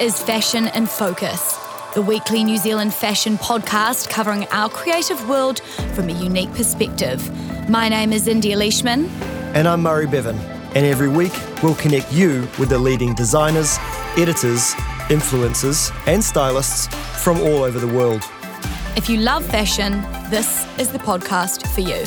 Is Fashion in Focus, the weekly New Zealand fashion podcast covering our creative world from a unique perspective. My name is India Leishman. And I'm Murray Bevan. And every week, we'll connect you with the leading designers, editors, influencers, and stylists from all over the world. If you love fashion, this is the podcast for you.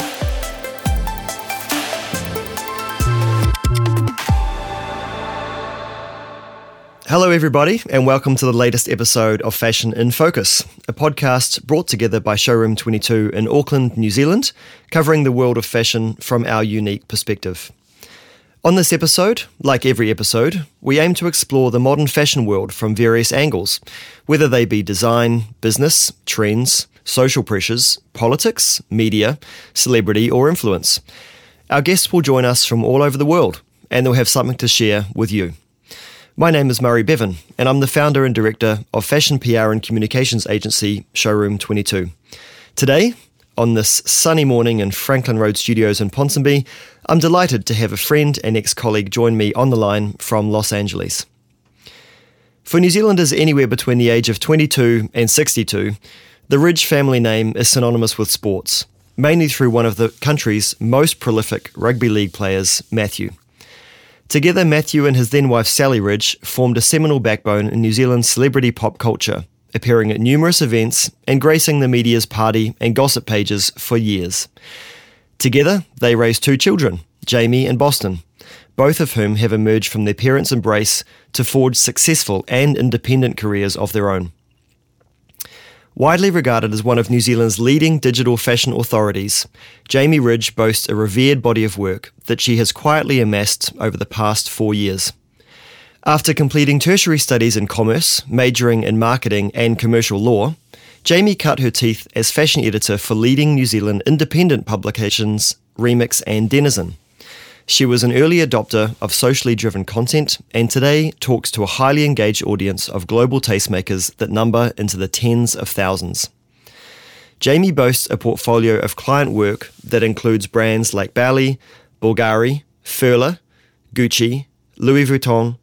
Hello, everybody, and welcome to the latest episode of Fashion in Focus, a podcast brought together by Showroom 22 in Auckland, New Zealand, covering the world of fashion from our unique perspective. On this episode, like every episode, we aim to explore the modern fashion world from various angles, whether they be design, business, trends, social pressures, politics, media, celebrity, or influence. Our guests will join us from all over the world, and they'll have something to share with you. My name is Murray Bevan, and I'm the founder and director of fashion PR and communications agency Showroom 22. Today, on this sunny morning in Franklin Road Studios in Ponsonby, I'm delighted to have a friend and ex colleague join me on the line from Los Angeles. For New Zealanders anywhere between the age of 22 and 62, the Ridge family name is synonymous with sports, mainly through one of the country's most prolific rugby league players, Matthew. Together, Matthew and his then wife Sally Ridge formed a seminal backbone in New Zealand's celebrity pop culture, appearing at numerous events and gracing the media's party and gossip pages for years. Together, they raised two children, Jamie and Boston, both of whom have emerged from their parents' embrace to forge successful and independent careers of their own. Widely regarded as one of New Zealand's leading digital fashion authorities, Jamie Ridge boasts a revered body of work that she has quietly amassed over the past four years. After completing tertiary studies in commerce, majoring in marketing and commercial law, Jamie cut her teeth as fashion editor for leading New Zealand independent publications Remix and Denizen. She was an early adopter of socially driven content and today talks to a highly engaged audience of global tastemakers that number into the tens of thousands. Jamie boasts a portfolio of client work that includes brands like Bally, Bulgari, Furla, Gucci, Louis Vuitton,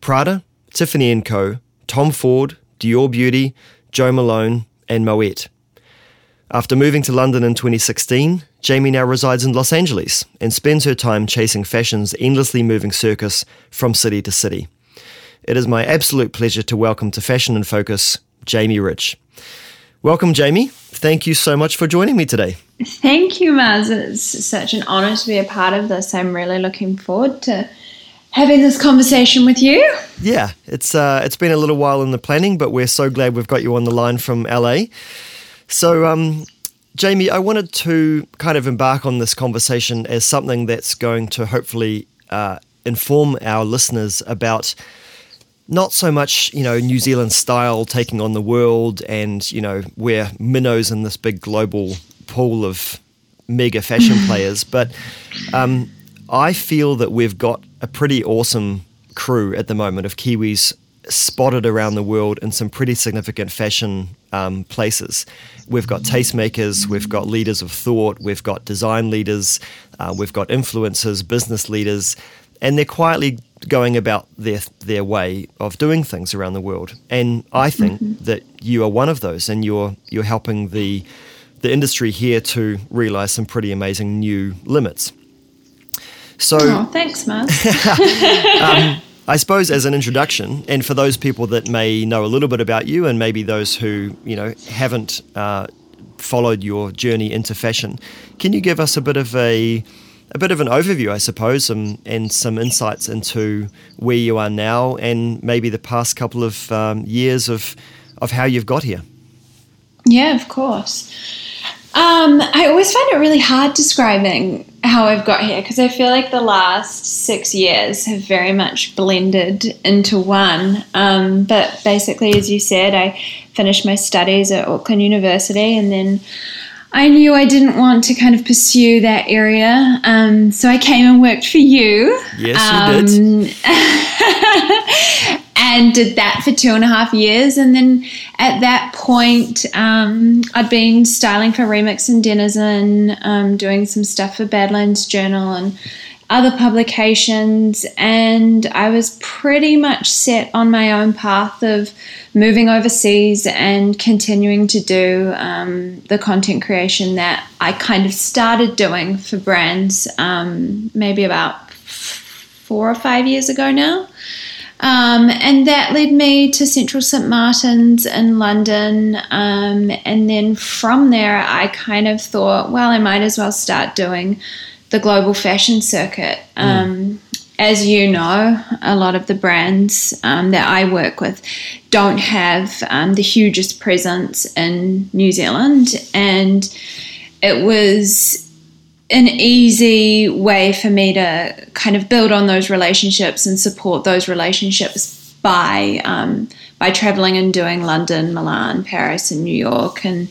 Prada, Tiffany & Co., Tom Ford, Dior Beauty, Jo Malone, and Moet. After moving to London in 2016, Jamie now resides in Los Angeles and spends her time chasing fashion's endlessly moving circus from city to city. It is my absolute pleasure to welcome to Fashion in Focus Jamie Ridge. Welcome, Jamie. Thank you so much for joining me today. Thank you, Maz. It's such an honor to be a part of this. I'm really looking forward to having this conversation with you. Yeah, it's uh, it's been a little while in the planning, but we're so glad we've got you on the line from LA. So, um, Jamie, I wanted to kind of embark on this conversation as something that's going to hopefully uh, inform our listeners about not so much, you know, New Zealand style taking on the world and, you know, we're minnows in this big global pool of mega fashion players, but um, I feel that we've got a pretty awesome crew at the moment of Kiwis spotted around the world in some pretty significant fashion um, places. We've got tastemakers, we've got leaders of thought, we've got design leaders, uh, we've got influencers, business leaders, and they're quietly going about their their way of doing things around the world. And I think mm-hmm. that you are one of those, and you're you're helping the the industry here to realize some pretty amazing new limits. So, oh, thanks, Maz. um, I suppose as an introduction, and for those people that may know a little bit about you, and maybe those who you know haven't uh, followed your journey into fashion, can you give us a bit of a a bit of an overview, I suppose, and, and some insights into where you are now, and maybe the past couple of um, years of of how you've got here? Yeah, of course. Um, I always find it really hard describing how I've got here because I feel like the last six years have very much blended into one. Um, but basically, as you said, I finished my studies at Auckland University and then I knew I didn't want to kind of pursue that area. Um, so I came and worked for you. Yes, you did. And did that for two and a half years. And then at that point, um, I'd been styling for Remix and Denizen, um, doing some stuff for Badlands Journal, and other publications, and I was pretty much set on my own path of moving overseas and continuing to do um, the content creation that I kind of started doing for brands um, maybe about four or five years ago now. Um, and that led me to Central St. Martin's in London. Um, and then from there, I kind of thought, well, I might as well start doing the global fashion circuit. Mm. Um, as you know, a lot of the brands um, that I work with don't have um, the hugest presence in New Zealand. And it was an easy way for me to kind of build on those relationships and support those relationships by um, by traveling and doing London, Milan, Paris, and New York, and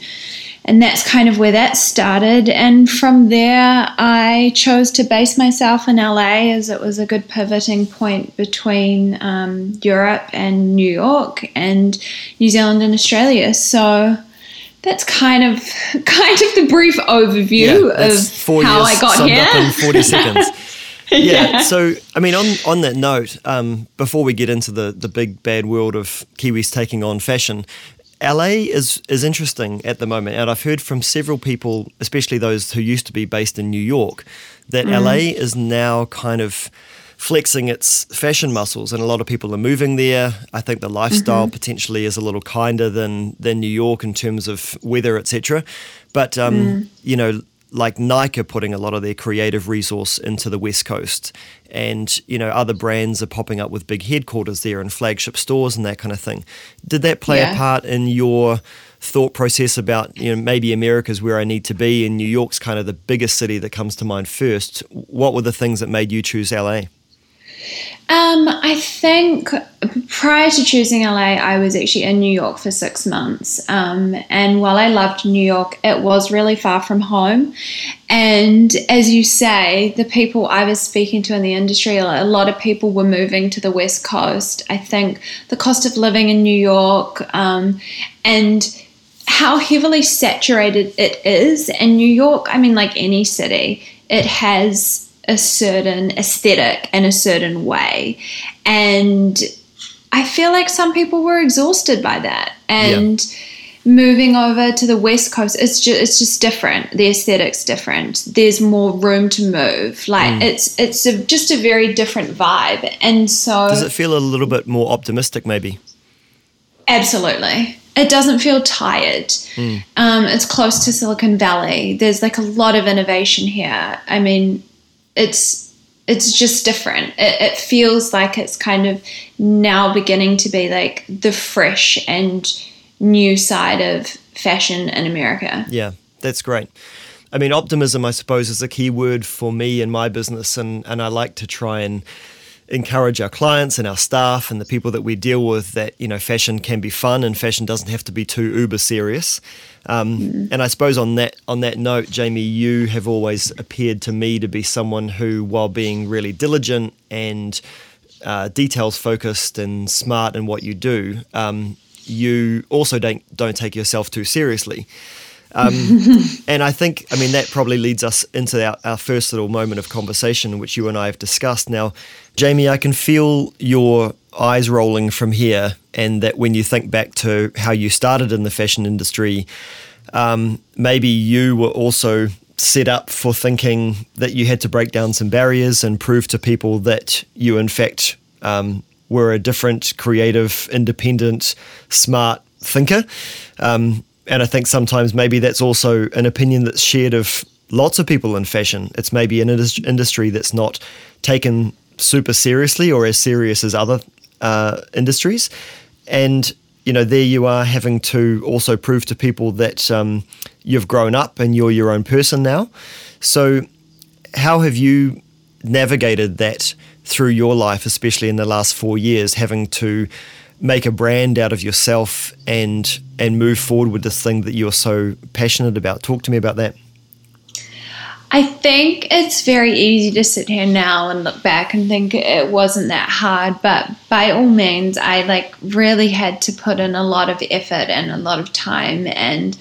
and that's kind of where that started. And from there, I chose to base myself in LA as it was a good pivoting point between um, Europe and New York, and New Zealand and Australia. So that's kind of kind of the brief overview yeah, of how I got here. Up in Forty seconds. yeah, yeah, So, I mean, on on that note, um, before we get into the the big bad world of Kiwis taking on fashion, LA is is interesting at the moment, and I've heard from several people, especially those who used to be based in New York, that mm. LA is now kind of flexing its fashion muscles, and a lot of people are moving there. I think the lifestyle mm-hmm. potentially is a little kinder than than New York in terms of weather, etc. But um, mm. you know, like Nike are putting a lot of their creative resource into the West Coast, and you know, other brands are popping up with big headquarters there and flagship stores and that kind of thing. Did that play yeah. a part in your thought process about you know maybe America's where I need to be and New York's kind of the biggest city that comes to mind first? What were the things that made you choose LA? Um, I think prior to choosing LA, I was actually in New York for six months. Um, and while I loved New York, it was really far from home. And as you say, the people I was speaking to in the industry, a lot of people were moving to the West Coast. I think the cost of living in New York um, and how heavily saturated it is. And New York, I mean, like any city, it has a certain aesthetic in a certain way. And I feel like some people were exhausted by that. And yeah. moving over to the West Coast, it's just it's just different. The aesthetic's different. There's more room to move. Like mm. it's it's a, just a very different vibe. And so Does it feel a little bit more optimistic maybe? Absolutely it doesn't feel tired. Mm. Um, it's close to Silicon Valley. There's like a lot of innovation here. I mean, it's it's just different. It, it feels like it's kind of now beginning to be like the fresh and new side of fashion in America. Yeah, that's great. I mean, optimism, I suppose, is a key word for me in my business, and, and I like to try and encourage our clients and our staff and the people that we deal with that you know fashion can be fun and fashion doesn't have to be too uber serious. Um, mm. And I suppose on that on that note, Jamie, you have always appeared to me to be someone who, while being really diligent and uh, details focused and smart in what you do, um, you also don't don't take yourself too seriously. Um, and I think, I mean, that probably leads us into our, our, first little moment of conversation, which you and I have discussed. Now, Jamie, I can feel your eyes rolling from here, and that when you think back to how you started in the fashion industry, um, maybe you were also set up for thinking that you had to break down some barriers and prove to people that you, in fact, um, were a different, creative, independent, smart thinker. Um, and I think sometimes maybe that's also an opinion that's shared of lots of people in fashion. It's maybe an industry that's not taken super seriously or as serious as other uh, industries. And, you know, there you are having to also prove to people that um, you've grown up and you're your own person now. So, how have you navigated that through your life, especially in the last four years, having to make a brand out of yourself and and move forward with this thing that you're so passionate about. Talk to me about that. I think it's very easy to sit here now and look back and think it wasn't that hard, but by all means, I like really had to put in a lot of effort and a lot of time, and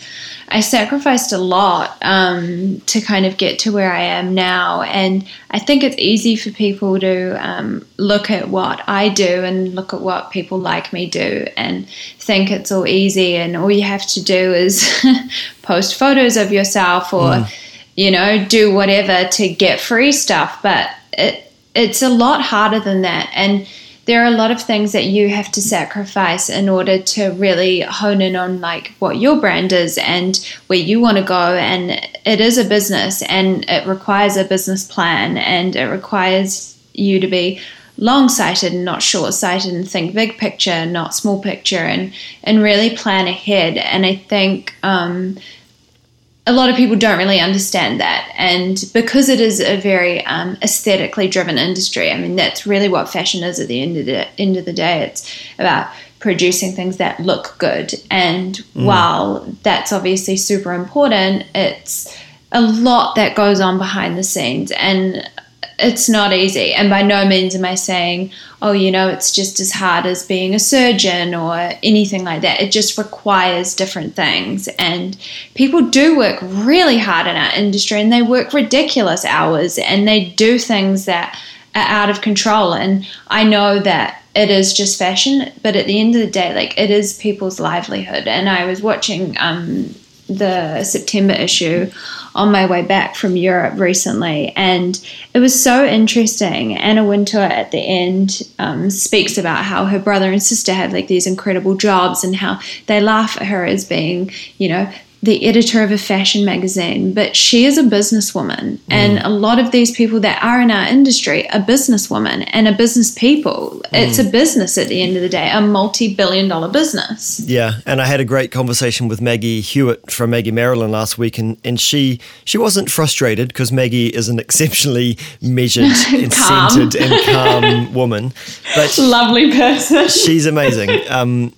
I sacrificed a lot um, to kind of get to where I am now. And I think it's easy for people to um, look at what I do and look at what people like me do and think it's all easy, and all you have to do is post photos of yourself or. Mm you know, do whatever to get free stuff. But it, it's a lot harder than that. And there are a lot of things that you have to sacrifice in order to really hone in on like what your brand is and where you want to go and it is a business and it requires a business plan and it requires you to be long sighted and not short sighted and think big picture not small picture and and really plan ahead and i think um, a lot of people don't really understand that. And because it is a very um, aesthetically driven industry, I mean, that's really what fashion is at the end of the, end of the day. It's about producing things that look good. And mm. while that's obviously super important, it's a lot that goes on behind the scenes. And it's not easy. And by no means am I saying, oh, you know, it's just as hard as being a surgeon or anything like that. It just requires different things. And people do work really hard in our industry and they work ridiculous hours and they do things that are out of control. And I know that it is just fashion, but at the end of the day, like it is people's livelihood. And I was watching um, the September issue on my way back from Europe recently, and it was so interesting. Anna Wintour at the end um, speaks about how her brother and sister had like these incredible jobs and how they laugh at her as being, you know, the editor of a fashion magazine, but she is a businesswoman. Mm. And a lot of these people that are in our industry are businesswomen and are business people. Mm. It's a business at the end of the day, a multi billion dollar business. Yeah. And I had a great conversation with Maggie Hewitt from Maggie Marilyn last week, and, and she, she wasn't frustrated because Maggie is an exceptionally measured and centered and calm woman. But lovely person. She's amazing. Um,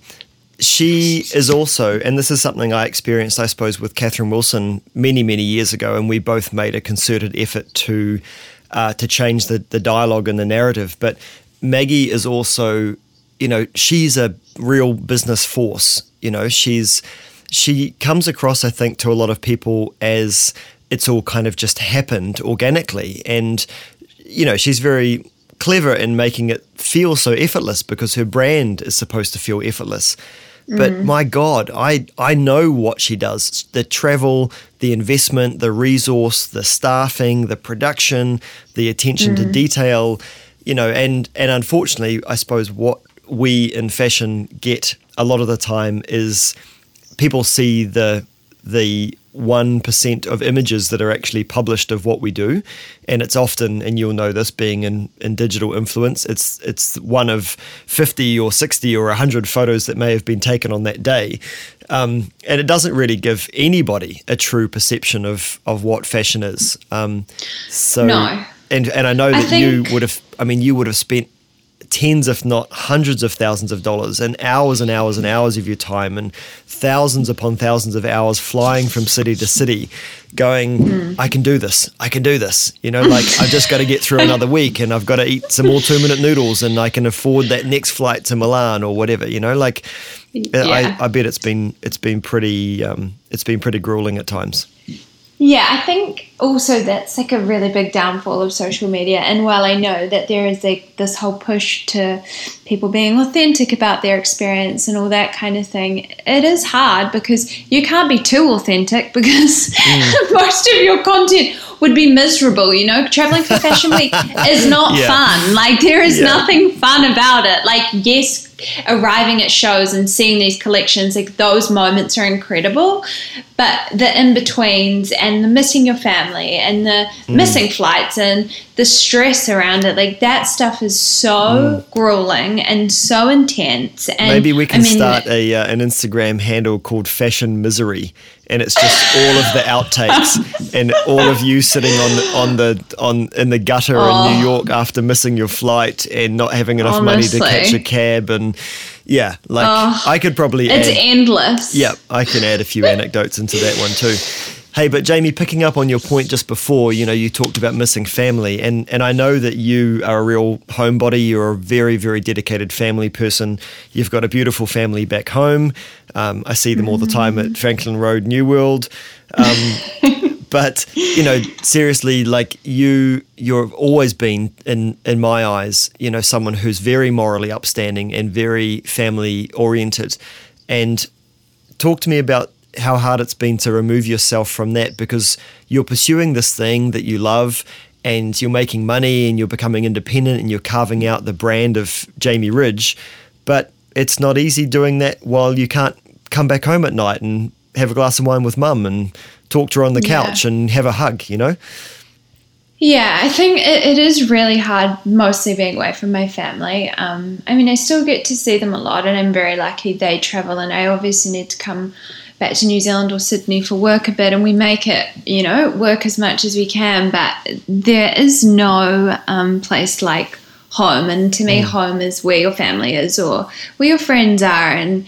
she is also, and this is something I experienced, I suppose, with Catherine Wilson many, many years ago, and we both made a concerted effort to uh, to change the the dialogue and the narrative. But Maggie is also, you know, she's a real business force. You know, she's she comes across, I think, to a lot of people as it's all kind of just happened organically, and you know, she's very clever in making it feel so effortless because her brand is supposed to feel effortless. But mm. my God, I, I know what she does the travel, the investment, the resource, the staffing, the production, the attention mm. to detail, you know, and, and unfortunately, I suppose what we in fashion get a lot of the time is people see the the 1% of images that are actually published of what we do. And it's often and you'll know this being in, in digital influence it's it's one of 50 or 60 or 100 photos that may have been taken on that day. Um, and it doesn't really give anybody a true perception of of what fashion is. Um, so no. and and I know that I you would have I mean you would have spent tens, if not hundreds of thousands of dollars and hours and hours and hours of your time and thousands upon thousands of hours flying from city to city going, mm. I can do this. I can do this. You know, like I've just got to get through another week and I've got to eat some more two minute noodles and I can afford that next flight to Milan or whatever, you know, like yeah. I, I bet it's been, it's been pretty, um, it's been pretty grueling at times. Yeah, I think also that's like a really big downfall of social media. And while I know that there is like this whole push to people being authentic about their experience and all that kind of thing, it is hard because you can't be too authentic because mm. most of your content would be miserable. You know, traveling for Fashion Week is not yeah. fun. Like there is yeah. nothing fun about it. Like yes, arriving at shows and seeing these collections, like those moments are incredible. But the in betweens and the missing your family and the mm. missing flights and the stress around it, like that stuff is so mm. grueling and so intense. And maybe we can I mean, start a uh, an Instagram handle called Fashion Misery, and it's just all of the outtakes and all of you sitting on on the on in the gutter oh. in New York after missing your flight and not having enough Honestly. money to catch a cab and yeah, like oh, I could probably it's add, endless. Yeah, I can add a few anecdotes into that one too. Hey, but Jamie, picking up on your point just before, you know, you talked about missing family, and and I know that you are a real homebody. You're a very, very dedicated family person. You've got a beautiful family back home. Um, I see them all the time at Franklin Road, New World. Um, but you know, seriously, like you, you've always been in in my eyes, you know, someone who's very morally upstanding and very family oriented. And talk to me about how hard it's been to remove yourself from that because you're pursuing this thing that you love and you're making money and you're becoming independent and you're carving out the brand of Jamie Ridge. But it's not easy doing that while you can't come back home at night and have a glass of wine with mum and talk to her on the yeah. couch and have a hug, you know? Yeah, I think it, it is really hard, mostly being away from my family. Um, I mean, I still get to see them a lot, and I'm very lucky they travel, and I obviously need to come back to New Zealand or Sydney for work a bit, and we make it, you know, work as much as we can. But there is no um, place like home, and to me, mm. home is where your family is or where your friends are, and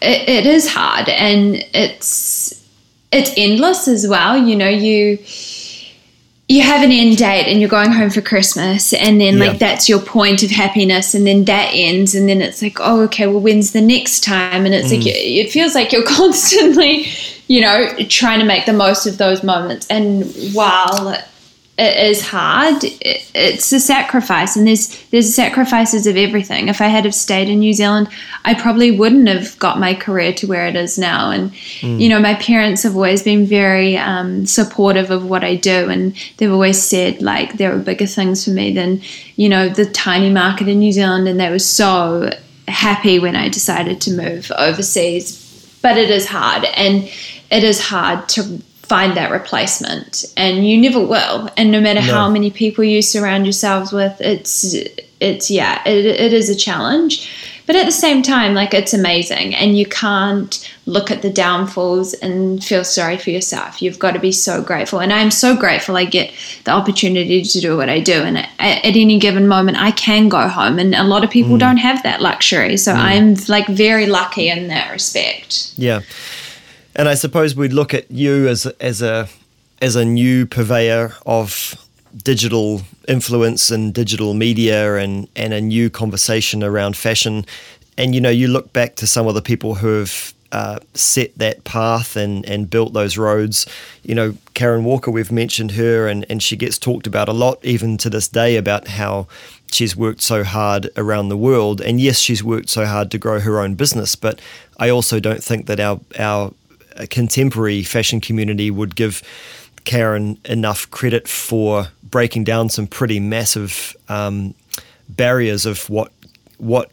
it, it is hard, and it's it's endless as well. You know, you you have an end date and you're going home for Christmas, and then like that's your point of happiness, and then that ends, and then it's like, oh, okay, well, when's the next time? And it's mm. like it feels like you're constantly, you know, trying to make the most of those moments. And while it is hard. It's a sacrifice, and there's there's sacrifices of everything. If I had have stayed in New Zealand, I probably wouldn't have got my career to where it is now. And mm. you know, my parents have always been very um, supportive of what I do, and they've always said like there are bigger things for me than you know the tiny market in New Zealand, and they were so happy when I decided to move overseas. But it is hard, and it is hard to find that replacement. And you never will. And no matter no. how many people you surround yourselves with it's it's yeah it, it is a challenge. But at the same time like it's amazing. And you can't look at the downfalls and feel sorry for yourself. You've got to be so grateful. And i'm so grateful i get the opportunity to do what i do. And at, at any given moment i can go home. And a lot of people mm. don't have that luxury. So mm. i'm like very lucky in that respect. Yeah and I suppose we'd look at you as as a as a new purveyor of digital influence and digital media and and a new conversation around fashion. And you know, you look back to some of the people who have uh, set that path and, and built those roads. You know, Karen Walker, we've mentioned her, and, and she gets talked about a lot, even to this day, about how she's worked so hard around the world. And yes, she's worked so hard to grow her own business, but I also don't think that our, our contemporary fashion community would give Karen enough credit for breaking down some pretty massive um, barriers of what what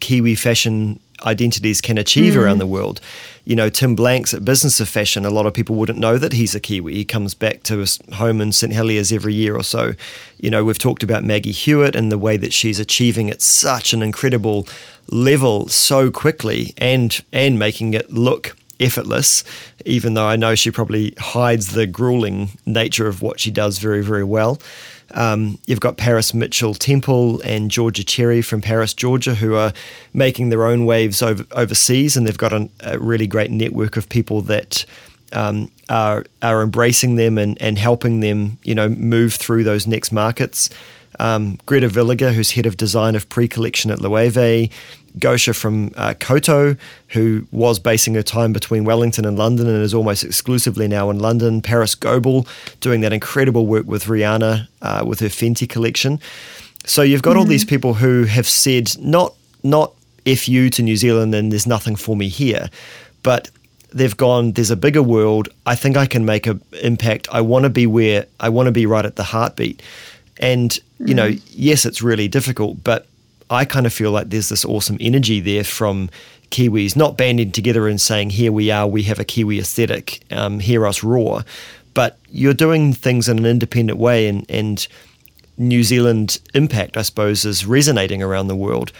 Kiwi fashion identities can achieve mm. around the world. You know, Tim Blanks at Business of Fashion, a lot of people wouldn't know that he's a Kiwi. He comes back to his home in St Heliers every year or so. You know, we've talked about Maggie Hewitt and the way that she's achieving at such an incredible level so quickly and and making it look effortless, even though I know she probably hides the grueling nature of what she does very, very well. Um, you've got Paris Mitchell Temple and Georgia Cherrie from Paris, Georgia, who are making their own waves over, overseas, and they've got a, a really great network of people that um, are are embracing them and, and helping them, you know, move through those next markets. Um, Greta Villiger, who's head of design of pre-collection at Loewe, Gosia from uh, Kowtow, who was basing her time between Wellington and London and is almost exclusively now in London. Parris Goebel doing that incredible work with Rihanna uh, with her Fenty collection. So you've got mm-hmm. all these people who have said not not if you to New Zealand and there's nothing for me here, but they've gone there's a bigger world. I think I can make an impact. I want to be where I want to be right at the heartbeat. And mm-hmm. you know, mm-hmm. yes, it's really difficult, but I kind of feel like there's this awesome energy there from Kiwis, not banding together and saying, here we are, we have a Kiwi aesthetic, um, hear us roar. But you're doing things in an independent way, and, and New Zealand impact, I suppose, is resonating around the world.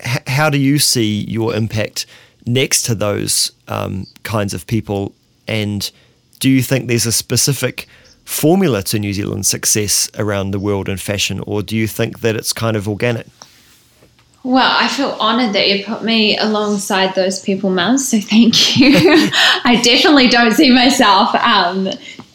H- how do you see your impact next to those um, kinds of people? And do you think there's a specific formula to New Zealand's success around the world in fashion, or do you think that it's kind of organic? Well, I feel honoured that you put me alongside those people, Maz. So thank you. I definitely don't see myself um,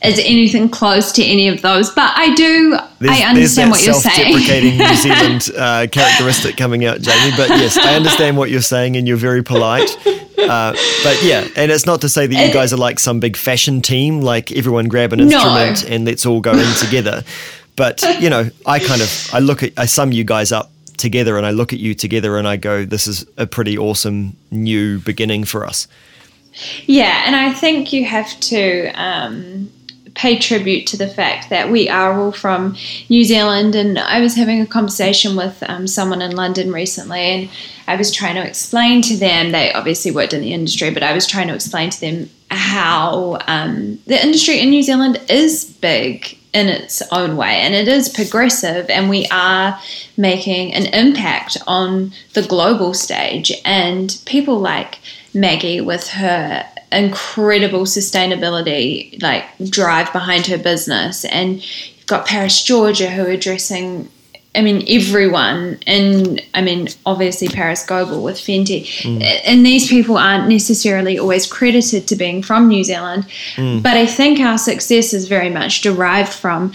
as anything close to any of those, but I do. There's, I understand what you're saying. Self-deprecating New Zealand uh, characteristic coming out, Jamie. But yes, I understand what you're saying, and you're very polite. Uh, but yeah, and it's not to say that you guys are like some big fashion team, like everyone grab an instrument no. and let's all go in together. But you know, I kind of I look at I sum you guys up together and I look at you together and I go, this is a pretty awesome new beginning for us. Yeah, and I think you have to um, pay tribute to the fact that we are all from New Zealand. And I was having a conversation with um, someone in London recently, and I was trying to explain to them, they obviously worked in the industry, but I was trying to explain to them how um, the industry in New Zealand is big in its own way. And it is progressive and we are making an impact on the global stage. And people like Maggie with her incredible sustainability like drive behind her business. And you've got Paris Georgia who are addressing I mean, everyone, and I mean, obviously Parris Goebel with Fenty, mm. and these people aren't necessarily always credited to being from New Zealand, mm. but I think our success is very much derived from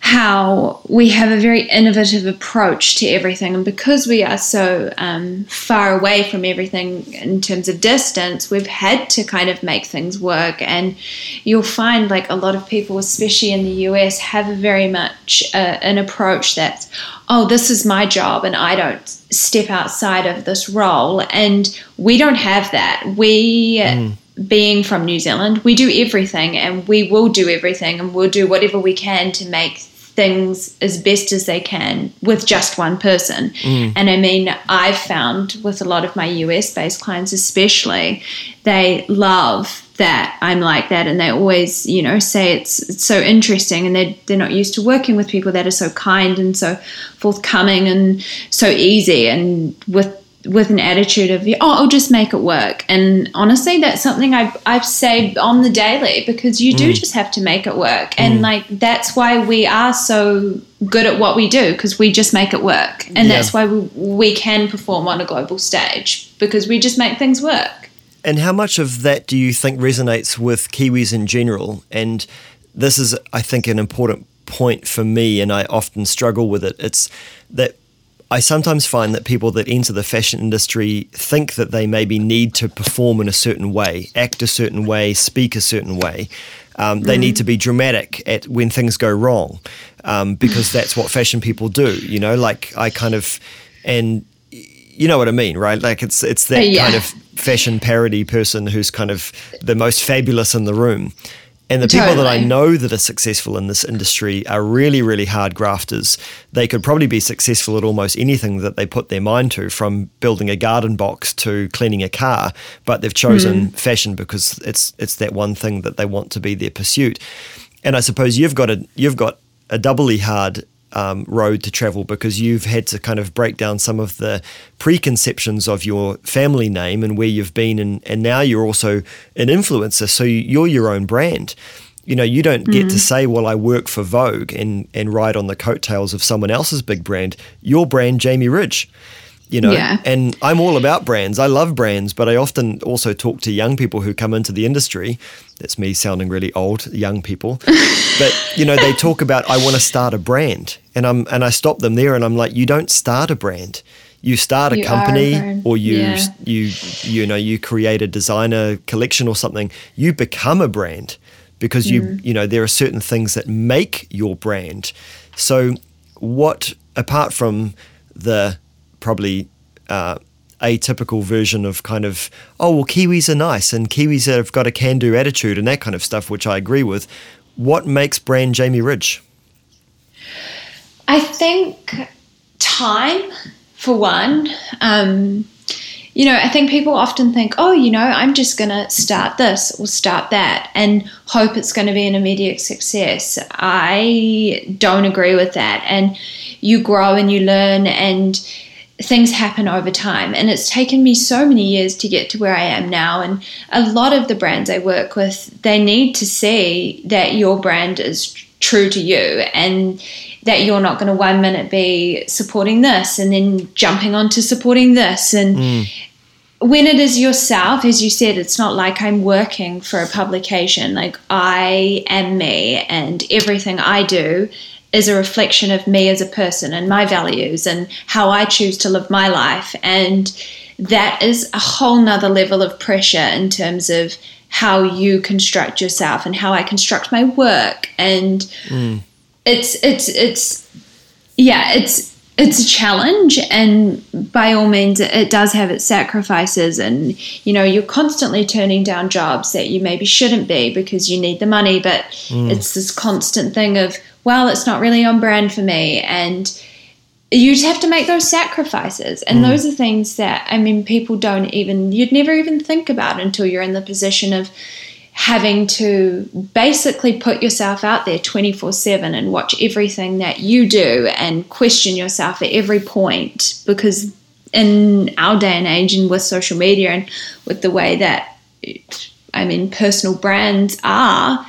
how we have a very innovative approach to everything. And because we are so um, far away from everything in terms of distance, we've had to kind of make things work. And you'll find like a lot of people, especially in the US, have a very much uh, an approach that's, oh, this is my job and I don't step outside of this role. And we don't have that. We. Mm being from New Zealand, we do everything and we will do everything and we'll do whatever we can to make things as best as they can with just one person. Mm. And I mean, I've found with a lot of my US based clients, especially, they love that I'm like that and they always, you know, say it's, it's so interesting and they're, they're not used to working with people that are so kind and so forthcoming and so easy and with with an attitude of, oh, I'll just make it work. And honestly, that's something I, I say on the daily because you do mm. just have to make it work. And mm. like, that's why we are so good at what we do because we just make it work. And yeah. that's why we, we can perform on a global stage because we just make things work. And how much of that do you think resonates with Kiwis in general? And this is, I think, an important point for me, and I often struggle with it. It's that I sometimes find that people that enter the fashion industry think that they maybe need to perform in a certain way, act a certain way, speak a certain way. Um, they mm. need to be dramatic at when things go wrong, um, because that's what fashion people do. You know, like I kind of, and you know what I mean, right? Like it's it's that yeah. kind of fashion parody person who's kind of the most fabulous in the room. And the totally. people that I know that are successful in this industry are really, really hard grafters. They could probably be successful at almost anything that they put their mind to, from building a garden box to cleaning a car. But they've chosen mm. fashion because it's it's that one thing that they want to be their pursuit. And I suppose you've got a you've got a doubly hard um, road to travel because you've had to kind of break down some of the preconceptions of your family name and where you've been, and, and now you're also an influencer, so you're your own brand. You know, you don't get mm. to say, "Well, I work for Vogue" and and ride on the coattails of someone else's big brand. Your brand, Jamie Ridge you know yeah. and i'm all about brands i love brands but i often also talk to young people who come into the industry that's me sounding really old young people. But you know they talk about i want to start a brand and i'm and i stop them there and i'm like you don't start a brand. You start a you company a or you yeah. you you know you create a designer collection or something. You become a brand because you mm. you know there are certain things that make your brand. So what apart from the probably uh, atypical version of kind of oh well Kiwis are nice and Kiwis have got a can-do attitude and that kind of stuff, which I agree with. What makes brand Jamie Ridge? I think time, for one. Um, you know, I think people often think, oh, you know, I'm just going to start this or start that and hope it's going to be an immediate success. I don't agree with that. And you grow and you learn and things happen over time. And it's taken me so many years to get to where I am now. And a lot of the brands I work with, they need to see that your brand is true to you. And that you're not going to one minute be supporting this and then jumping onto supporting this and mm. when it is yourself as you said it's not like i'm working for a publication like i am me and everything i do is a reflection of me as a person and my values and how i choose to live my life and that is a whole nother level of pressure in terms of how you construct yourself and how I construct my work and mm. it's it's it's yeah it's it's a challenge and by all means it does have its sacrifices and you know you're constantly turning down jobs that you maybe shouldn't be because you need the money but mm. it's this constant thing of well it's not really on brand for me and you just have to make those sacrifices and mm. those are things that i mean people don't even you'd never even think about until you're in the position of having to basically put yourself out there 24/7 and watch everything that you do and question yourself at every point because in our day and age and with social media and with the way that I mean personal brands are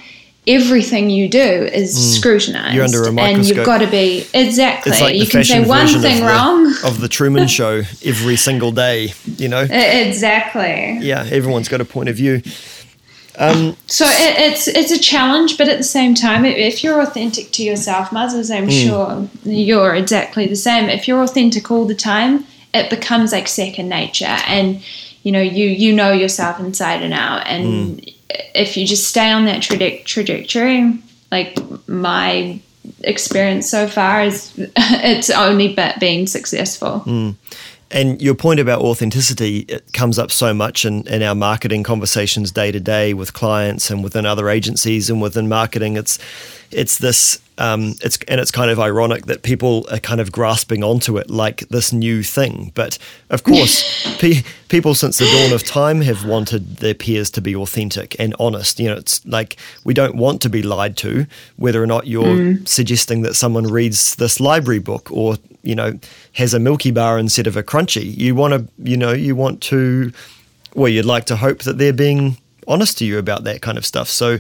everything you do is mm. scrutinized. You're under a microscope. And you've got to be exactly. Like you can say one thing of wrong the, of the Truman Show every single day. You know. Exactly. Yeah, everyone's got a point of view. Um, so it, it's it's a challenge, but at the same time, if you're authentic to yourself, Maz, I'm mm. sure you're exactly the same. If you're authentic all the time, it becomes like second nature, and you know you you know yourself inside and out, and mm if you just stay on that traje- trajectory, like my experience so far is it's only but being successful. Mm. And your point about authenticity it comes up so much in, in our marketing conversations day to day with clients and within other agencies and within marketing. It's it's this um, it's and it's kind of ironic that people are kind of grasping onto it like this new thing. But of course, pe- people since the dawn of time have wanted their peers to be authentic and honest. You know, it's like we don't want to be lied to, whether or not you're mm. suggesting that someone reads this library book or you know has a Milky Bar instead of a Crunchie. You want to, you know, you want to. Well, you'd like to hope that they're being honest to you about that kind of stuff. So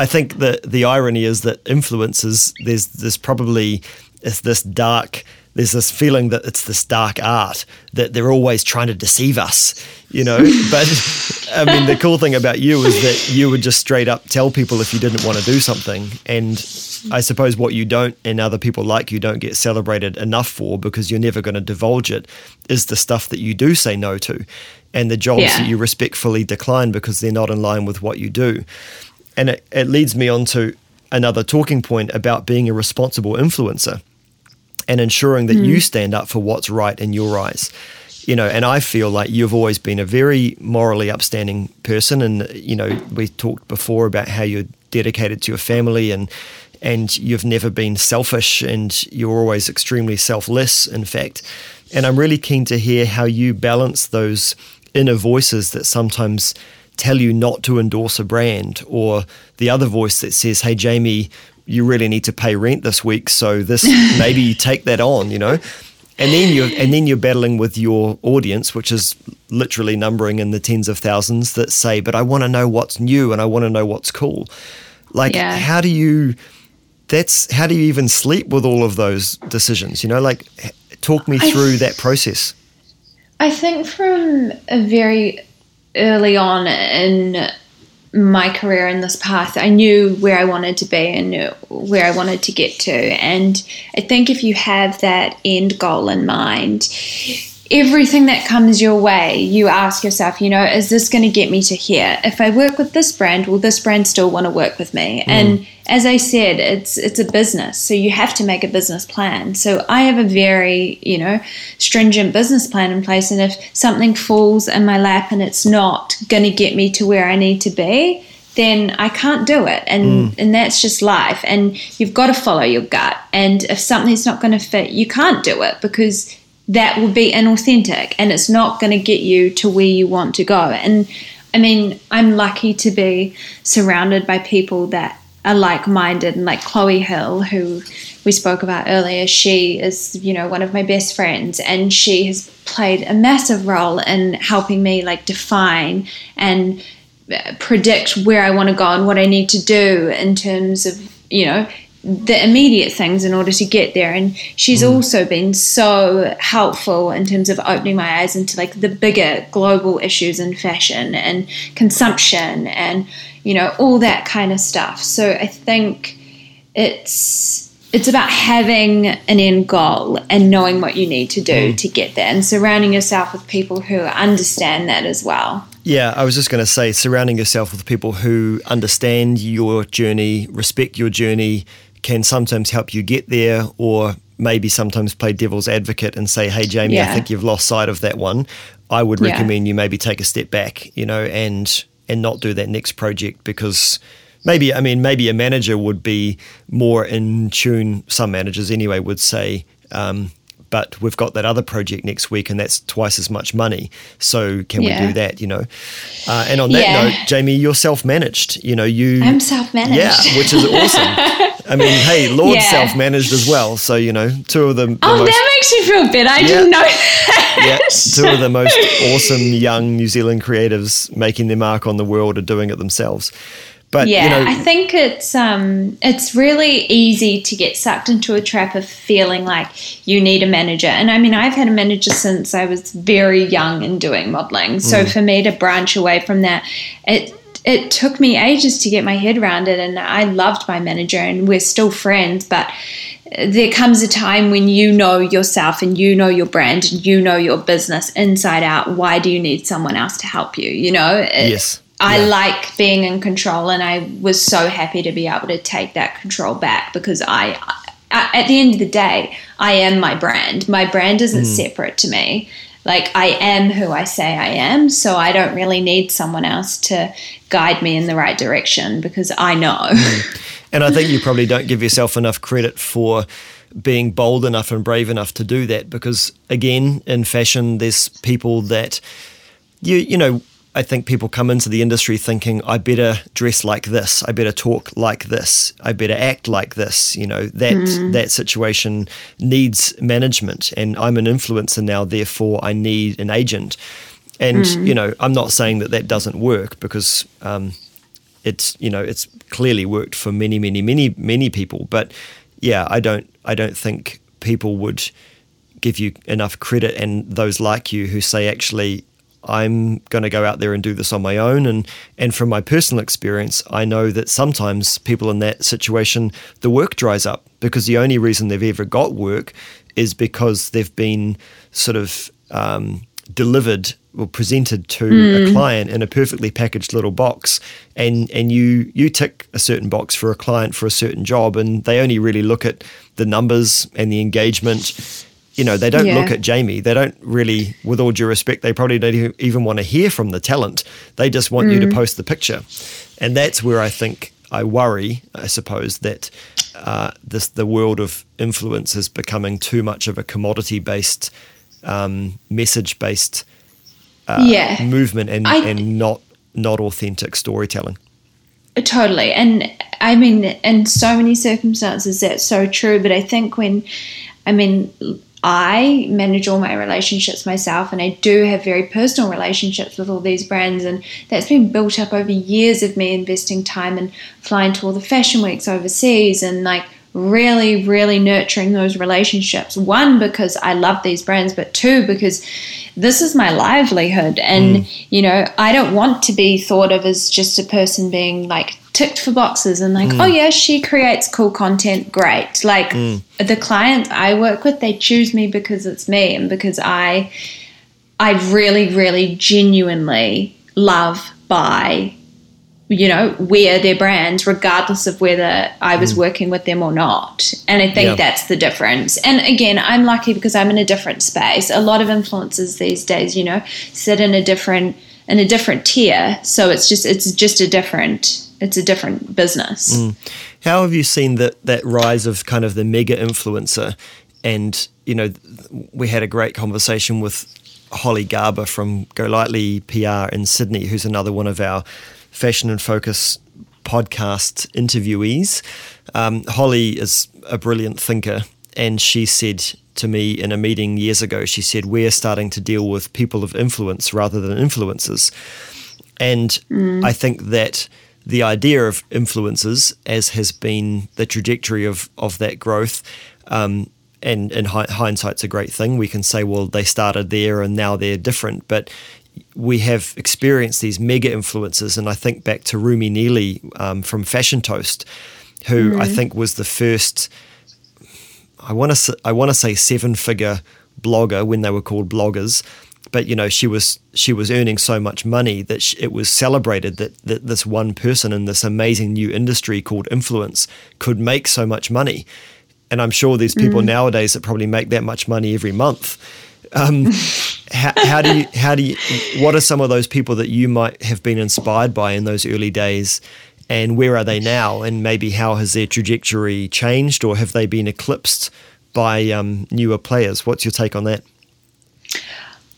I think that the irony is that influences there's there's probably it's this dark there's this feeling that it's this dark art that they're always trying to deceive us, you know. but I mean, the cool thing about you is that you would just straight up tell people if you didn't want to do something. And I suppose what you don't and other people like you don't get celebrated enough for because you're never going to divulge it is the stuff that you do say no to and the jobs yeah. that you respectfully decline because they're not in line with what you do. And it, it leads me on to another talking point about being a responsible influencer and ensuring that mm. you stand up for what's right in your eyes. You know, and I feel like you've always been a very morally upstanding person. And, you know, we talked before about how you're dedicated to your family and and you've never been selfish and you're always extremely selfless, in fact. And I'm really keen to hear how you balance those inner voices that sometimes tell you not to endorse a brand, or the other voice that says, "Hey, Jamie, you really need to pay rent this week, so this maybe you take that on," you know. And then you're and then you're battling with your audience, which is literally numbering in the tens of thousands that say, "But I want to know what's new and I want to know what's cool." Like, yeah. how do you? That's how do you even sleep with all of those decisions? You know, like, talk me through that process. I think from a very early on in my career in this path, I knew where I wanted to be and where I wanted to get to. And I think if you have that end goal in mind, everything that comes your way, you ask yourself, you know, is this going to get me to here? If I work with this brand, will this brand still want to work with me? Mm. And as I said, it's it's a business, so you have to make a business plan. So I have a very, you know, stringent business plan in place and if something falls in my lap and it's not going to get me to where I need to be, then I can't do it. And mm. and that's just life. And you've got to follow your gut. And if something's not going to fit, you can't do it because that will be inauthentic and it's not going to get you to where you want to go. And I mean, I'm lucky to be surrounded by people that are like minded and like Chloe Hill, who we spoke about earlier. She is, you know, one of my best friends and she has played a massive role in helping me like define and uh, predict where I want to go and what I need to do in terms of, you know, the immediate things in order to get there. And she's mm. also been so helpful in terms of opening my eyes into like the bigger global issues in fashion and consumption and, you know, all that kind of stuff. So I think it's it's about having an end goal and knowing what you need to do mm. to get there and surrounding yourself with people who understand that as well. Yeah, I was just going to say surrounding yourself with people who understand your journey, respect your journey, can sometimes help you get there or maybe sometimes play devil's advocate and say, "Hey Jamie, yeah. I think you've lost sight of that one." I would recommend yeah. you maybe take a step back, you know, and and not do that next project because maybe I mean maybe a manager would be more in tune. Some managers anyway would say, um, but we've got that other project next week and that's twice as much money. So can yeah. we do that, you know? Uh, and on that yeah. note, Jamie, you're self-managed, you know, you... I'm self-managed. Yeah, which is awesome. I mean, hey, Lorde yeah. self-managed as well. So, you know, two of them... Oh, most, that makes me feel better. I didn't know that. Yeah, two of the most awesome young New Zealand creatives making their mark on the world are doing it themselves. But yeah, you know, I think it's um, it's really easy to get sucked into a trap of feeling like you need a manager. And I mean, I've had a manager since I was very young in doing modeling. So mm. for me to branch away from that, it it took me ages to get my head around it. And I loved my manager, and we're still friends. But there comes a time when you know yourself and you know your brand and you know your business inside out. Why do you need someone else to help you? You know? It, yes I yeah. like being in control, and I was so happy to be able to take that control back because I, at the end of the day, I am my brand. My brand isn't mm. separate to me. Like I am who I say I am, so I don't really need someone else to guide me in the right direction because I know. Mm. And I think you probably don't give yourself enough credit for being bold enough and brave enough to do that because again in fashion there's people that you you know I think people come into the industry thinking, I better dress like this, I better talk like this, I better act like this. You know, that mm. that situation needs management and I'm an influencer now, therefore I need an agent. And, mm. you know, I'm not saying that that doesn't work because um, it's, you know, it's clearly worked for many, many, many, many people. But yeah, I don't I don't think people would give you enough credit and those like you who say actually I'm going to go out there and do this on my own. And, and from my personal experience, I know that sometimes people in that situation, the work dries up because the only reason they've ever got work is because they've been sort of um, delivered or presented to mm. a client in a perfectly packaged little box and and you you tick a certain box for a client for a certain job and they only really look at the numbers and the engagement you know, they don't yeah. look at Jamie. They don't really, with all due respect, they probably don't even want to hear from the talent. They just want mm. you to mm. post the picture. And that's where I think I worry, I suppose, that uh, this the world of influence is becoming too much of a commodity based, um, message based uh, yeah. movement and, I, and not not authentic storytelling. Totally. And I mean, in so many circumstances, that's so true. But I think when, I mean, I manage all my relationships myself, and I do have very personal relationships with all these brands, and that's been built up over years of me investing time and flying to all the fashion weeks overseas and like really, really nurturing those relationships. One, because I love these brands, but two, because this is my livelihood. And, mm. you know, I don't want to be thought of as just a person being like ticked for boxes and like, mm. oh, yeah, she creates cool content. Great. Like mm. the clients I work with, they choose me because it's me and because I, I really, really genuinely love, buy, you know, wear their brands regardless of whether I was mm. working with them or not. And I think yeah. that's the difference. And again, I'm lucky because I'm in a different space. A lot of influencers these days, you know, sit in a different in a different tier. So it's just it's just a different it's a different business. Mm. How have you seen that that rise of kind of the mega influencer and you know we had a great conversation with Holly Garber from Go Lightly PR in Sydney, who's another one of our Fashion in Focus podcast interviewees. Um, Holly is a brilliant thinker, and she said to me in a meeting years ago, she said, We're starting to deal with people of influence rather than influencers. And mm. I think that the idea of influencers, as has been the trajectory of of that growth. Um, and in hindsight's a great thing. We can say, well, they started there and now they're different. But we have experienced these mega influencers, and I think back to Rumi Neely um, from Fashiontoast, who mm. I think was the first. I want to I want to say seven figure blogger when they were called bloggers but you know she was she was earning so much money that she, it was celebrated that, that this one person in this amazing new industry called influence could make so much money and i'm sure there's people mm. nowadays that probably make that much money every month um, how, how, do you how do you what are some of those people that you might have been inspired by in those early days? And where are they now? And maybe how has their trajectory changed or have they been eclipsed by um, newer players? What's your take on that?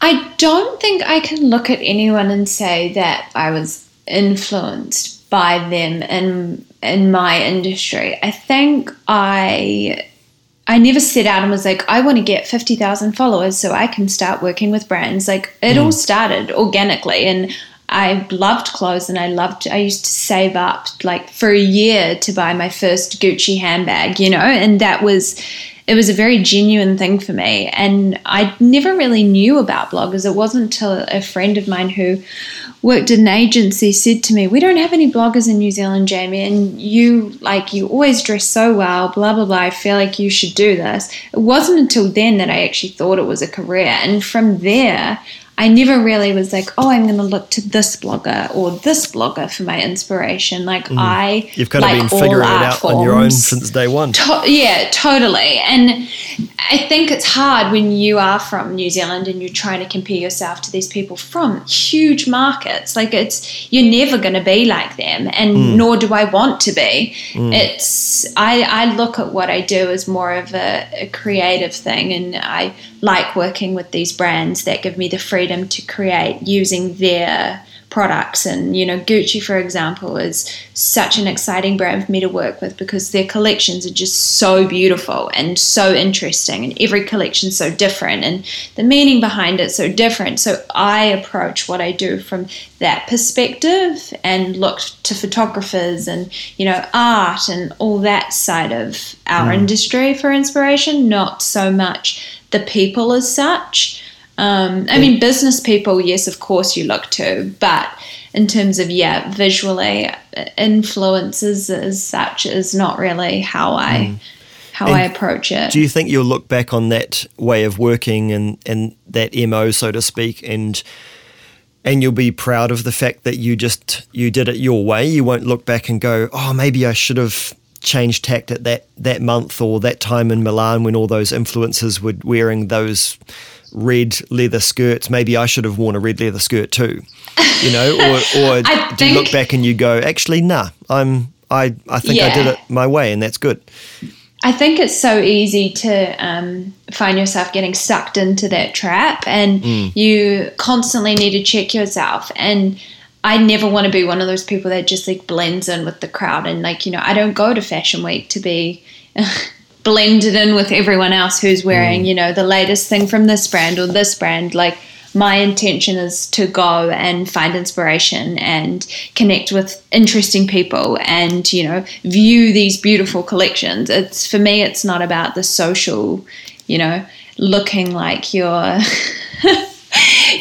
I don't think I can look at anyone and say that I was influenced by them in in my industry. I think I I never set out and was like, I want to get 50,000 followers so I can start working with brands. Like, it mm. all started organically. And I loved clothes and I loved, I used to save up like for a year to buy my first Gucci handbag, you know, and that was it was a very genuine thing for me. And I never really knew about bloggers. It wasn't until a friend of mine who worked in an agency said to me, We don't have any bloggers in New Zealand, Jamie, and you like you always dress so well, blah blah blah. I feel like you should do this. It wasn't until then that I actually thought it was a career. And from there I never really was like, oh, I'm going to look to this blogger or this blogger for my inspiration. Like mm. I, you've kind like of been figuring it out forms. on your own since day one. To- yeah, totally. And I think it's hard when you are from New Zealand and you're trying to compare yourself to these people from huge markets. Like it's you're never going to be like them, and mm. nor do I want to be. Mm. It's I I look at what I do as more of a, a creative thing, and I like working with these brands that give me the freedom to create using their products. And, you know, Gucci, for example, is such an exciting brand for me to work with because their collections are just so beautiful and so interesting. And every collection so different and the meaning behind it so different. So I approach what I do from that perspective and look to photographers and, you know, art and all that side of our mm. industry for inspiration, not so much the people as such. Um, I mean, business people, yes, of course you look to, but in terms of yeah, visually, influences as such is not really how I mm. how and I approach it. Do you think you'll look back on that way of working and and that mo, so to speak, and and you'll be proud of the fact that you just you did it your way. You won't look back and go, oh, maybe I should have changed tact at that that month or that time in Milan when all those influencers were wearing those red leather skirts. Maybe I should have worn a red leather skirt too, you know. Or, or do you look back and you go, actually, nah, I'm I I think yeah. I did it my way, and that's good. I think it's so easy to um, find yourself getting sucked into that trap, and mm. you constantly need to check yourself. And I never want to be one of those people that just like blends in with the crowd. And like, you know, I don't go to Fashion Week to be blended in with everyone else who's wearing, mm. you know, the latest thing from this brand or this brand. Like, my intention is to go and find inspiration and connect with interesting people and you know view these beautiful collections it's for me it's not about the social you know looking like you're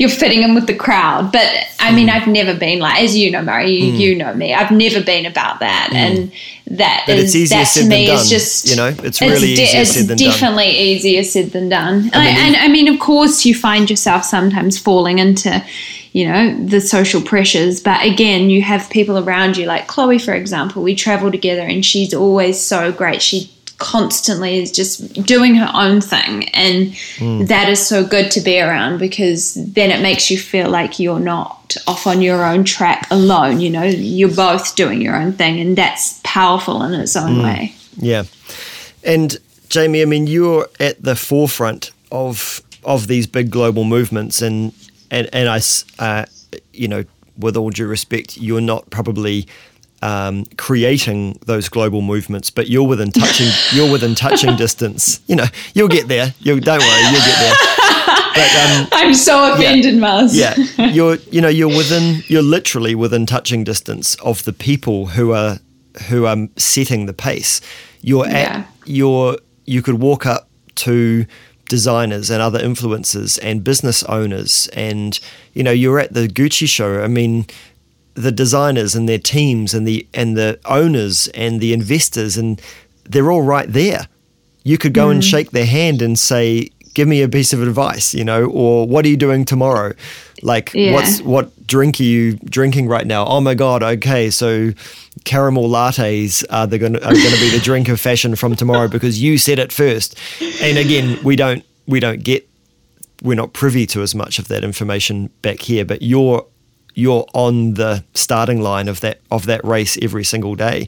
you're fitting in with the crowd. But I mean, mm. I've never been like, as you know, Murray, you, mm. you know me. I've never been about that, mm. and that but is that to me is just you know, it's really it's de- it's definitely done. easier said than done. I, and I mean, of course, you find yourself sometimes falling into you know the social pressures but again you have people around you like chloe for example we travel together and she's always so great she constantly is just doing her own thing and mm. that is so good to be around because then it makes you feel like you're not off on your own track alone you know you're both doing your own thing and that's powerful in its own mm. way yeah and jamie i mean you're at the forefront of of these big global movements and and and i uh, you know with all due respect you're not probably um, creating those global movements, but you're within touching you're within touching distance. You know, you'll get there. You don't worry, you'll get there. um, I'm so offended, yeah, Maz. yeah, you're you know you're within you're literally within touching distance of the people who are who are setting the pace. You're Yeah. at you're you could walk up to designers and other influencers and business owners and you know you're at the Gucci show. I mean the designers and their teams and the and the owners and the investors and they're all right there. You could go Mm. and shake their hand and say, "Give me a piece of advice," you know, or "What are you doing tomorrow?" Like, Yeah. what's what drink are you drinking right now? Oh my god, okay, so caramel lattes are the gonna are going to be the drink of fashion from tomorrow because you said it first. And again, we don't we don't get we're not privy to as much of that information back here, but you're you're on the starting line of that of that race every single day.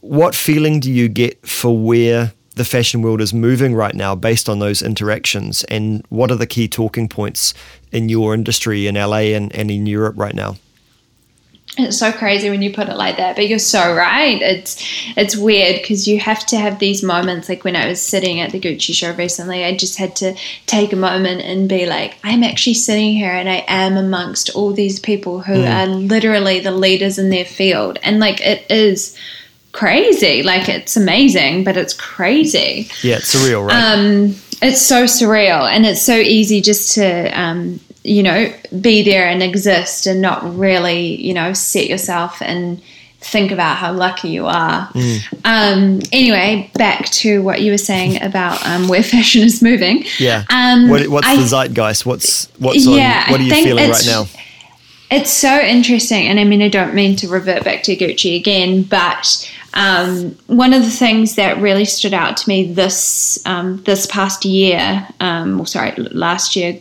What feeling do you get for where the fashion world is moving right now based on those interactions and what are the key talking points in your industry in LA and, and in Europe right now? It's so crazy when you put it like that, but you're so right. It's it's weird because you have to have these moments. Like when I was sitting at the Gucci show recently, I just had to take a moment and be like, I'm actually sitting here and I am amongst all these people who are literally the leaders in their field, and like it is crazy. Like it's amazing, but it's crazy. Yeah, it's surreal, right? Um, it's so surreal and it's so easy just to um, you know be there and exist and not really you know set yourself and think about how lucky you are um, anyway back to what you were saying about um, where fashion is moving yeah. um, what, what's I- the zeitgeist? What's what's Yeah, on? What are you feeling right now? it's so interesting, and I mean, I don't mean to revert back to Gucci again, but um, one of the things that really stood out to me this um, this past year, um, or sorry, last year,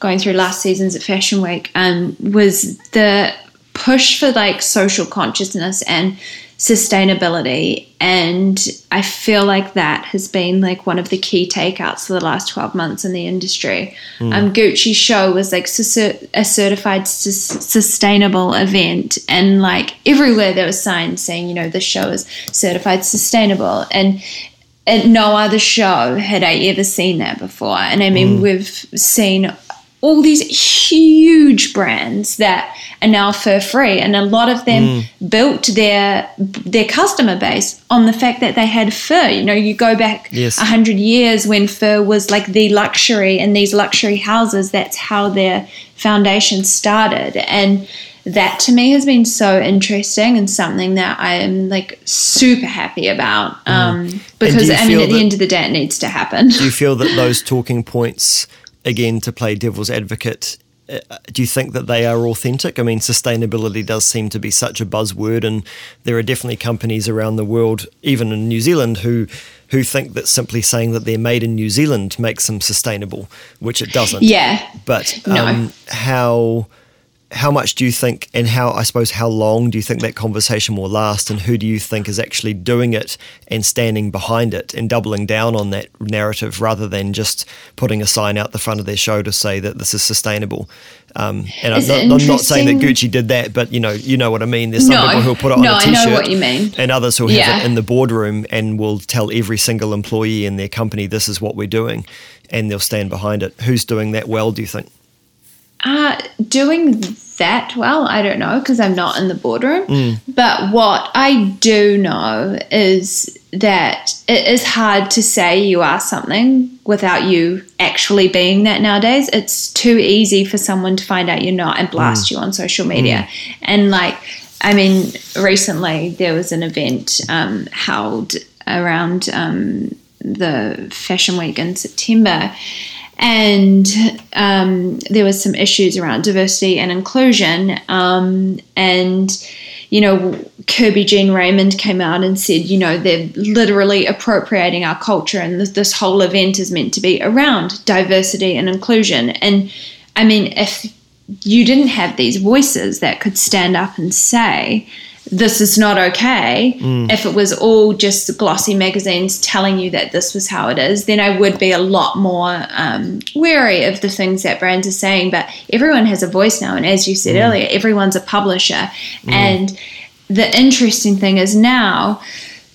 going through last seasons at Fashion Week, um, was the push for like social consciousness and sustainability and i feel like that has been like one of the key takeouts for the last 12 months in the industry. Um, gucci show was like a certified sus- sustainable event. And like everywhere there was signs saying you know this show is certified sustainable. And at no other show had I ever seen that before. And I mean, we've seen all these huge brands that are now fur free, and a lot of them built their their customer base on the fact that they had fur. You know, you go back a Yes. hundred years when fur was like the luxury and these luxury houses. That's how their foundation started, and that to me has been so interesting and something that I am like super happy about. Um, because I mean, at the end of the day, it needs to happen. Do you feel that those talking points, again, to play devil's advocate, uh, do you think that they are authentic? I mean, sustainability does seem to be such a buzzword, and there are definitely companies around the world, even in New Zealand, who who think that simply saying that they're made in New Zealand makes them sustainable, which it doesn't. yeah. But No. um, how how much do you think, and how I suppose how long do you think that conversation will last, and who do you think is actually doing it and standing behind it and doubling down on that narrative rather than just putting a sign out the front of their show to say that this is sustainable? Um, and I'm not, I'm not saying that Gucci did that, but you know, you know what I mean. There's some No. people who'll put it No, on a I know t-shirt, what you mean. and others who'll have Yeah. it in the boardroom and will tell every single employee in their company this is what we're doing, and they'll stand behind it. Who's doing that well? Do you think? Uh, doing that well, I don't know because I'm not in the boardroom. Mm. But what I do know is that it is hard to say you are something without you actually being that nowadays. It's too easy for someone to find out you're not and blast you on social media. And like, I mean, recently there was an event um, held around um, the Fashion Week in September and um, there was some issues around diversity and inclusion um, and you know Kerby Jean-Raymond came out and said you know they're literally appropriating our culture and this, this whole event is meant to be around diversity and inclusion. And i mean if you didn't have these voices that could stand up and say this is not okay. If it was all just glossy magazines telling you that this was how it is, then I would be a lot more um, wary of the things that brands are saying. But everyone has a voice now, and as you said earlier, everyone's a publisher. And the interesting thing is now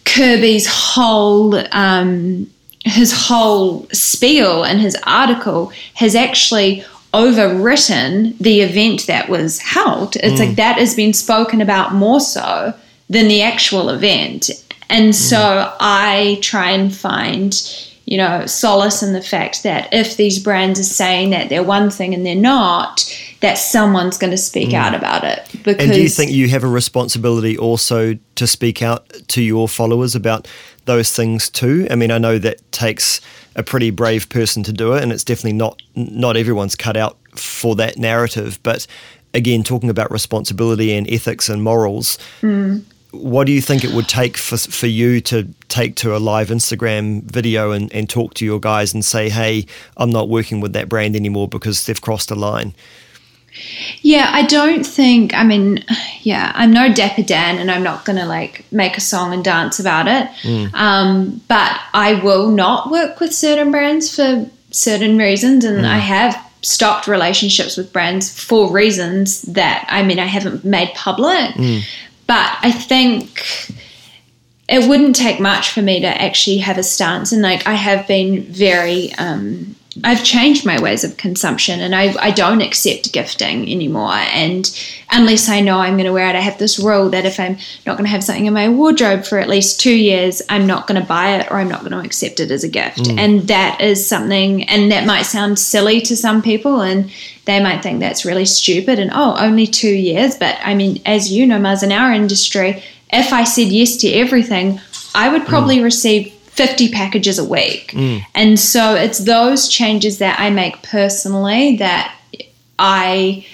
Kerby's whole um, his whole spiel and his article has actually overwritten the event that was held. It's like mm. that has been spoken about more so than the actual event. And mm. so I try and find, you know, solace in the fact that if these brands are saying that they're one thing and they're not, that someone's going to speak mm. out about it. Because And do you think you have a responsibility also to speak out to your followers about those things too? I mean, I know that takes a pretty brave person to do it, and it's definitely not not everyone's cut out for that narrative. But again, talking about responsibility and ethics and morals, mm. what do you think it would take for for you to take to a live Instagram video and, and talk to your guys and say, hey, I'm not working with that brand anymore because they've crossed a line? Yeah, I don't think. I mean, yeah, I'm no Dapper Dan, and I'm not gonna like make a song and dance about it. Um, but I will not work with certain brands for certain reasons, and I have stopped relationships with brands for reasons that I mean I haven't made public. But I think it wouldn't take much for me to actually have a stance, and like I have been very. Um, I've changed my ways of consumption and I, I don't accept gifting anymore. And unless I know I'm going to wear it, I have this rule that if I'm not going to have something in my wardrobe for at least two years, I'm not going to buy it or I'm not going to accept it as a gift. Mm. And that is something, and that might sound silly to some people and they might think that's really stupid and oh, only two years. But I mean, as you know, Maz, in our industry, if I said yes to everything, I would mm. probably receive 50 packages a week. Mm. And so it's those changes that I make personally that I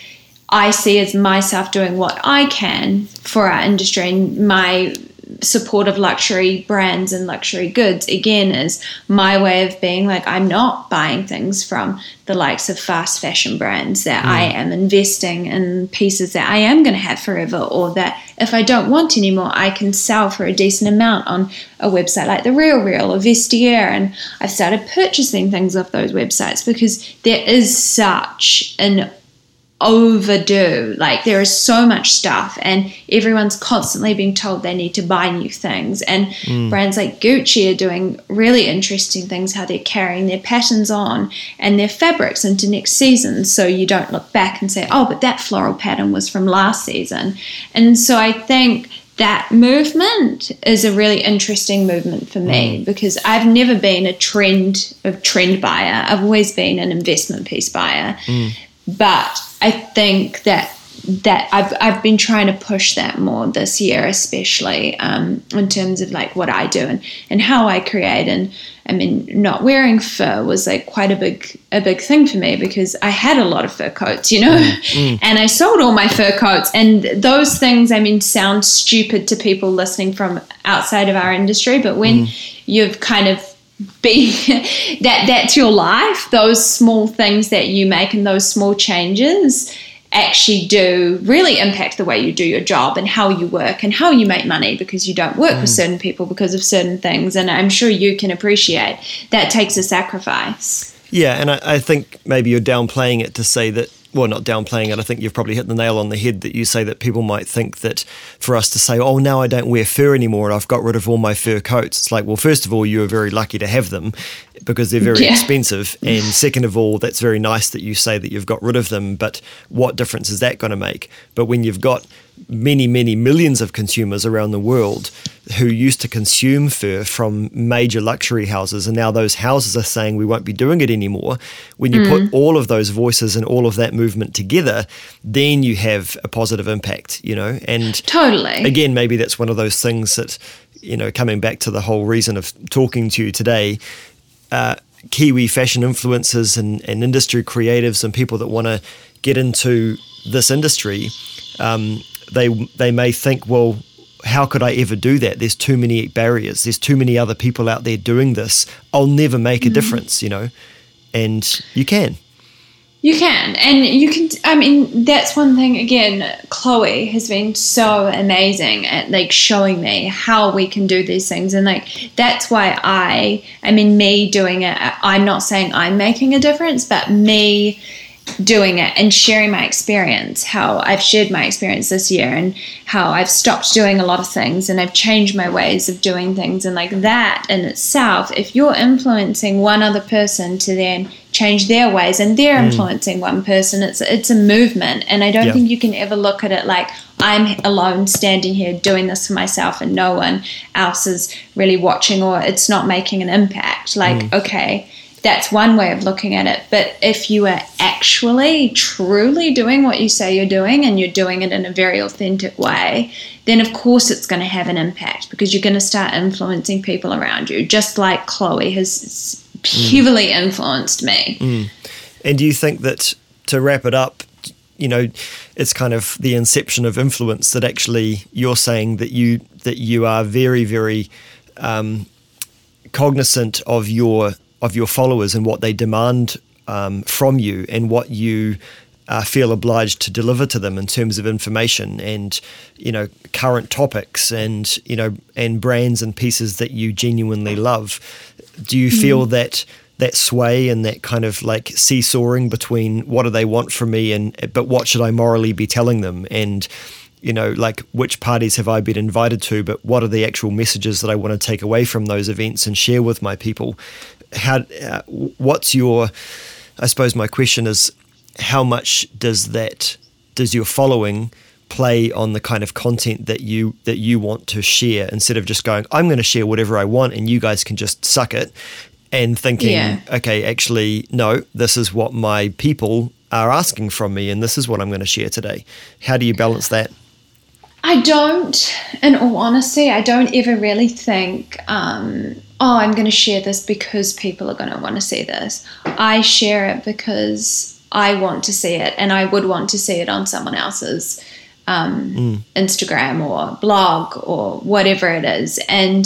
I see as myself doing what I can for our industry. And my support of luxury brands and luxury goods again is my way of being like I'm not buying things from the likes of fast fashion brands that I mm. am investing in pieces that I am going to have forever or that if I don't want anymore I can sell for a decent amount on a website like the RealReal or Vestiaire. And I've started purchasing things off those websites because there is such an overdue. Like there is so much stuff, and everyone's constantly being told they need to buy new things. And mm. brands like Gucci are doing really interesting things, how they're carrying their patterns on and their fabrics into next season. So you don't look back and say, oh, but that floral pattern was from last season. And so I think that movement is a really interesting movement for me mm. because I've never been a trend of trend buyer. I've always been an investment piece buyer. Mm. But I think that that I've I've been trying to push that more this year, especially um, in terms of like what I do and, and how I create. And I mean, not wearing fur was like quite a big a big thing for me because I had a lot of fur coats, you know, mm, mm. and I sold all my fur coats. And those things, I mean, sound stupid to people listening from outside of our industry, but when mm. you've kind of be that that's your life those small things that you make and those small changes actually do really impact the way you do your job and how you work and how you make money because you don't work with mm. certain people because of certain things and i'm sure you can appreciate that takes a sacrifice Yeah, and I, I think maybe you're downplaying it to say that. Well, not downplaying it. I think you've probably hit the nail on the head that you say that people might think that for us to say, "Oh, now I don't wear fur anymore, and I've got rid of all my fur coats." It's like, well, first of all, you are very lucky to have them because they're very Yeah. expensive, and second of all, that's very nice that you say that you've got rid of them. But what difference is that going to make? But when you've got many, many millions of consumers around the world who used to consume fur from major luxury houses, and now those houses are saying we won't be doing it anymore. When you put all of those voices and all of that movement together, then you have a positive impact, you know. And totally again, maybe that's one of those things that, you know, coming back to the whole reason of talking to you today, uh, Kiwi fashion influencers and, and industry creatives and people that want to get into this industry, um, they they may think, well, how could I ever do that? There's too many barriers. There's too many other people out there doing this. I'll never make a mm-hmm. difference, you know. And you can. You can, and you can. I mean, that's one thing. Again, Chloe has been so amazing at like showing me how we can do these things, and like that's why I. I mean, me doing it. I'm not saying I'm making a difference, but me doing it and sharing my experience, how I've shared my experience this year and how I've stopped doing a lot of things and I've changed my ways of doing things. And like that in itself, if you're influencing one other person to then change their ways and they're mm. influencing one person, it's it's a movement. And I don't yeah. think you can ever look at it like I'm alone standing here doing this for myself and no one else is really watching or it's not making an impact. Like, mm. okay that's one way of looking at it. But if you are actually truly doing what you say you're doing and you're doing it in a very authentic way, then of course it's going to have an impact because you're going to start influencing people around you, just like Chloe has heavily mm. influenced me. Mm. And do you think that to wrap it up, you know, it's kind of the inception of influence that actually you're saying that you that you are very, very um, cognizant of your of your followers and what they demand um, from you and what you uh, feel obliged to deliver to them in terms of information and you know current topics and you know and brands and pieces that you genuinely love do you feel mm. that that sway and that kind of like seesawing between what do they want from me and but what should I morally be telling them and you know, like which parties have I been invited to, but what are the actual messages that I want to take away from those events and share with my people? How uh, what's your I suppose my question is how much does that does your following play on the kind of content that you that you want to share? Instead of just going I'm going to share whatever I want and you guys can just suck it and thinking yeah. okay actually no this is what my people are asking from me and this is what I'm going to share today. How do you balance that? I don't, in all honesty, I don't ever really think, um, oh, I'm going to share this because people are going to want to see this. I share it because I want to see it and I would want to see it on someone else's um, mm. Instagram or blog or whatever it is. And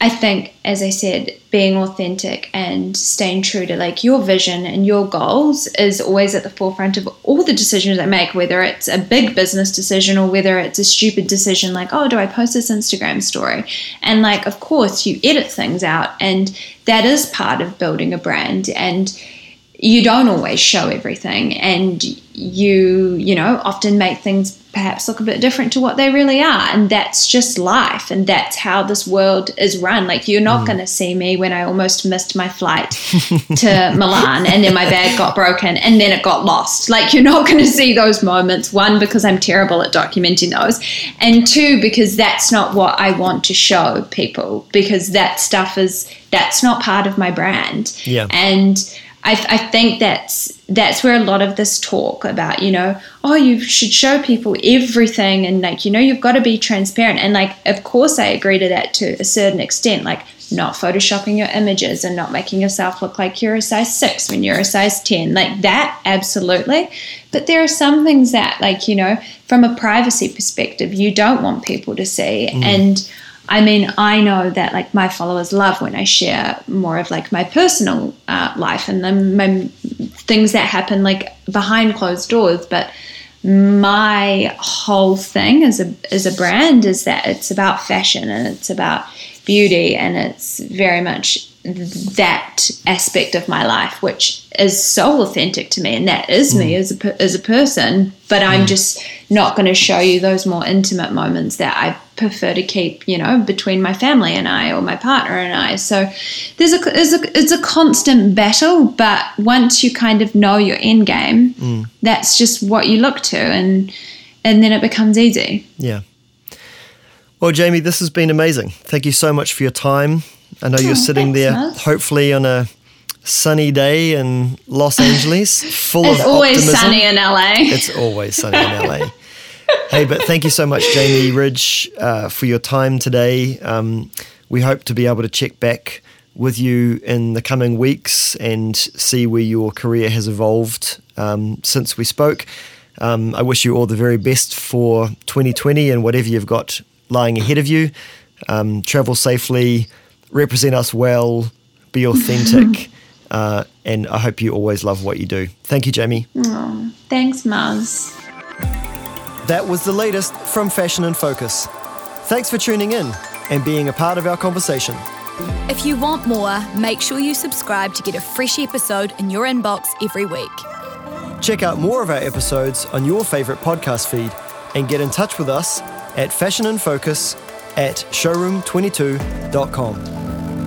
I think, as I said, being authentic and staying true to like your vision and your goals is always at the forefront of all the decisions I make, whether it's a big business decision or whether it's a stupid decision like, oh, do I post this Instagram story? And like, of course, you edit things out, and that is part of building a brand. And you don't always show everything and you you know often make things perhaps look a bit different to what they really are. And that's just life. And that's how this world is run. Like you're not mm. going to see me when i almost missed my flight to milan and then my bag got broken and then it got lost. Like you're not going to see those moments. One because i'm terrible at documenting those. And two because that's not what i want to show people. Because that stuff is that's not part of my brand. Yeah. And I, I think that's that's where a lot of this talk about you know oh you should show people everything and like you know you've got to be transparent. And like of course I agree to that to a certain extent like not photoshopping your images and not making yourself look like you're a size 6 when you're a size 10 like that absolutely. But there are some things that like you know from a privacy perspective you don't want people to see. Mm. and I mean, I know that like my followers love when I share more of like my personal uh, life and the my, things that happen like behind closed doors. But my whole thing as a as a brand is that it's about fashion and it's about beauty and it's very much that aspect of my life which is so authentic to me and that is mm. me as a as a person but I'm mm. just not going to show you those more intimate moments that I prefer to keep you know between my family and I or my partner and I so there's a there's a it's a constant battle but once you kind of know your end game mm. that's just what you look to and and then it becomes easy yeah well Jamie this has been amazing thank you so much for your time I know you're oh, sitting there, hopefully on a sunny day in Los Angeles, full it's of always optimism. sunny in LA. It's always sunny in LA. hey, but thank you so much, Jamie Ridge, uh, for your time today. Um, we hope to be able to check back with you in the coming weeks and see where your career has evolved um, since we spoke. Um, I wish you all the very best for 2020 and whatever you've got lying ahead of you. Um, travel safely represent us well, be authentic, uh, and I hope you always love what you do. Thank you, Jamie. Oh, thanks, Maz. That was the latest from Fashion in Focus. Thanks for tuning in and being a part of our conversation. If you want more, make sure you subscribe to get a fresh episode in your inbox every week. Check out more of our episodes on your favourite podcast feed and get in touch with us at fashioninfocus at showroom22.com.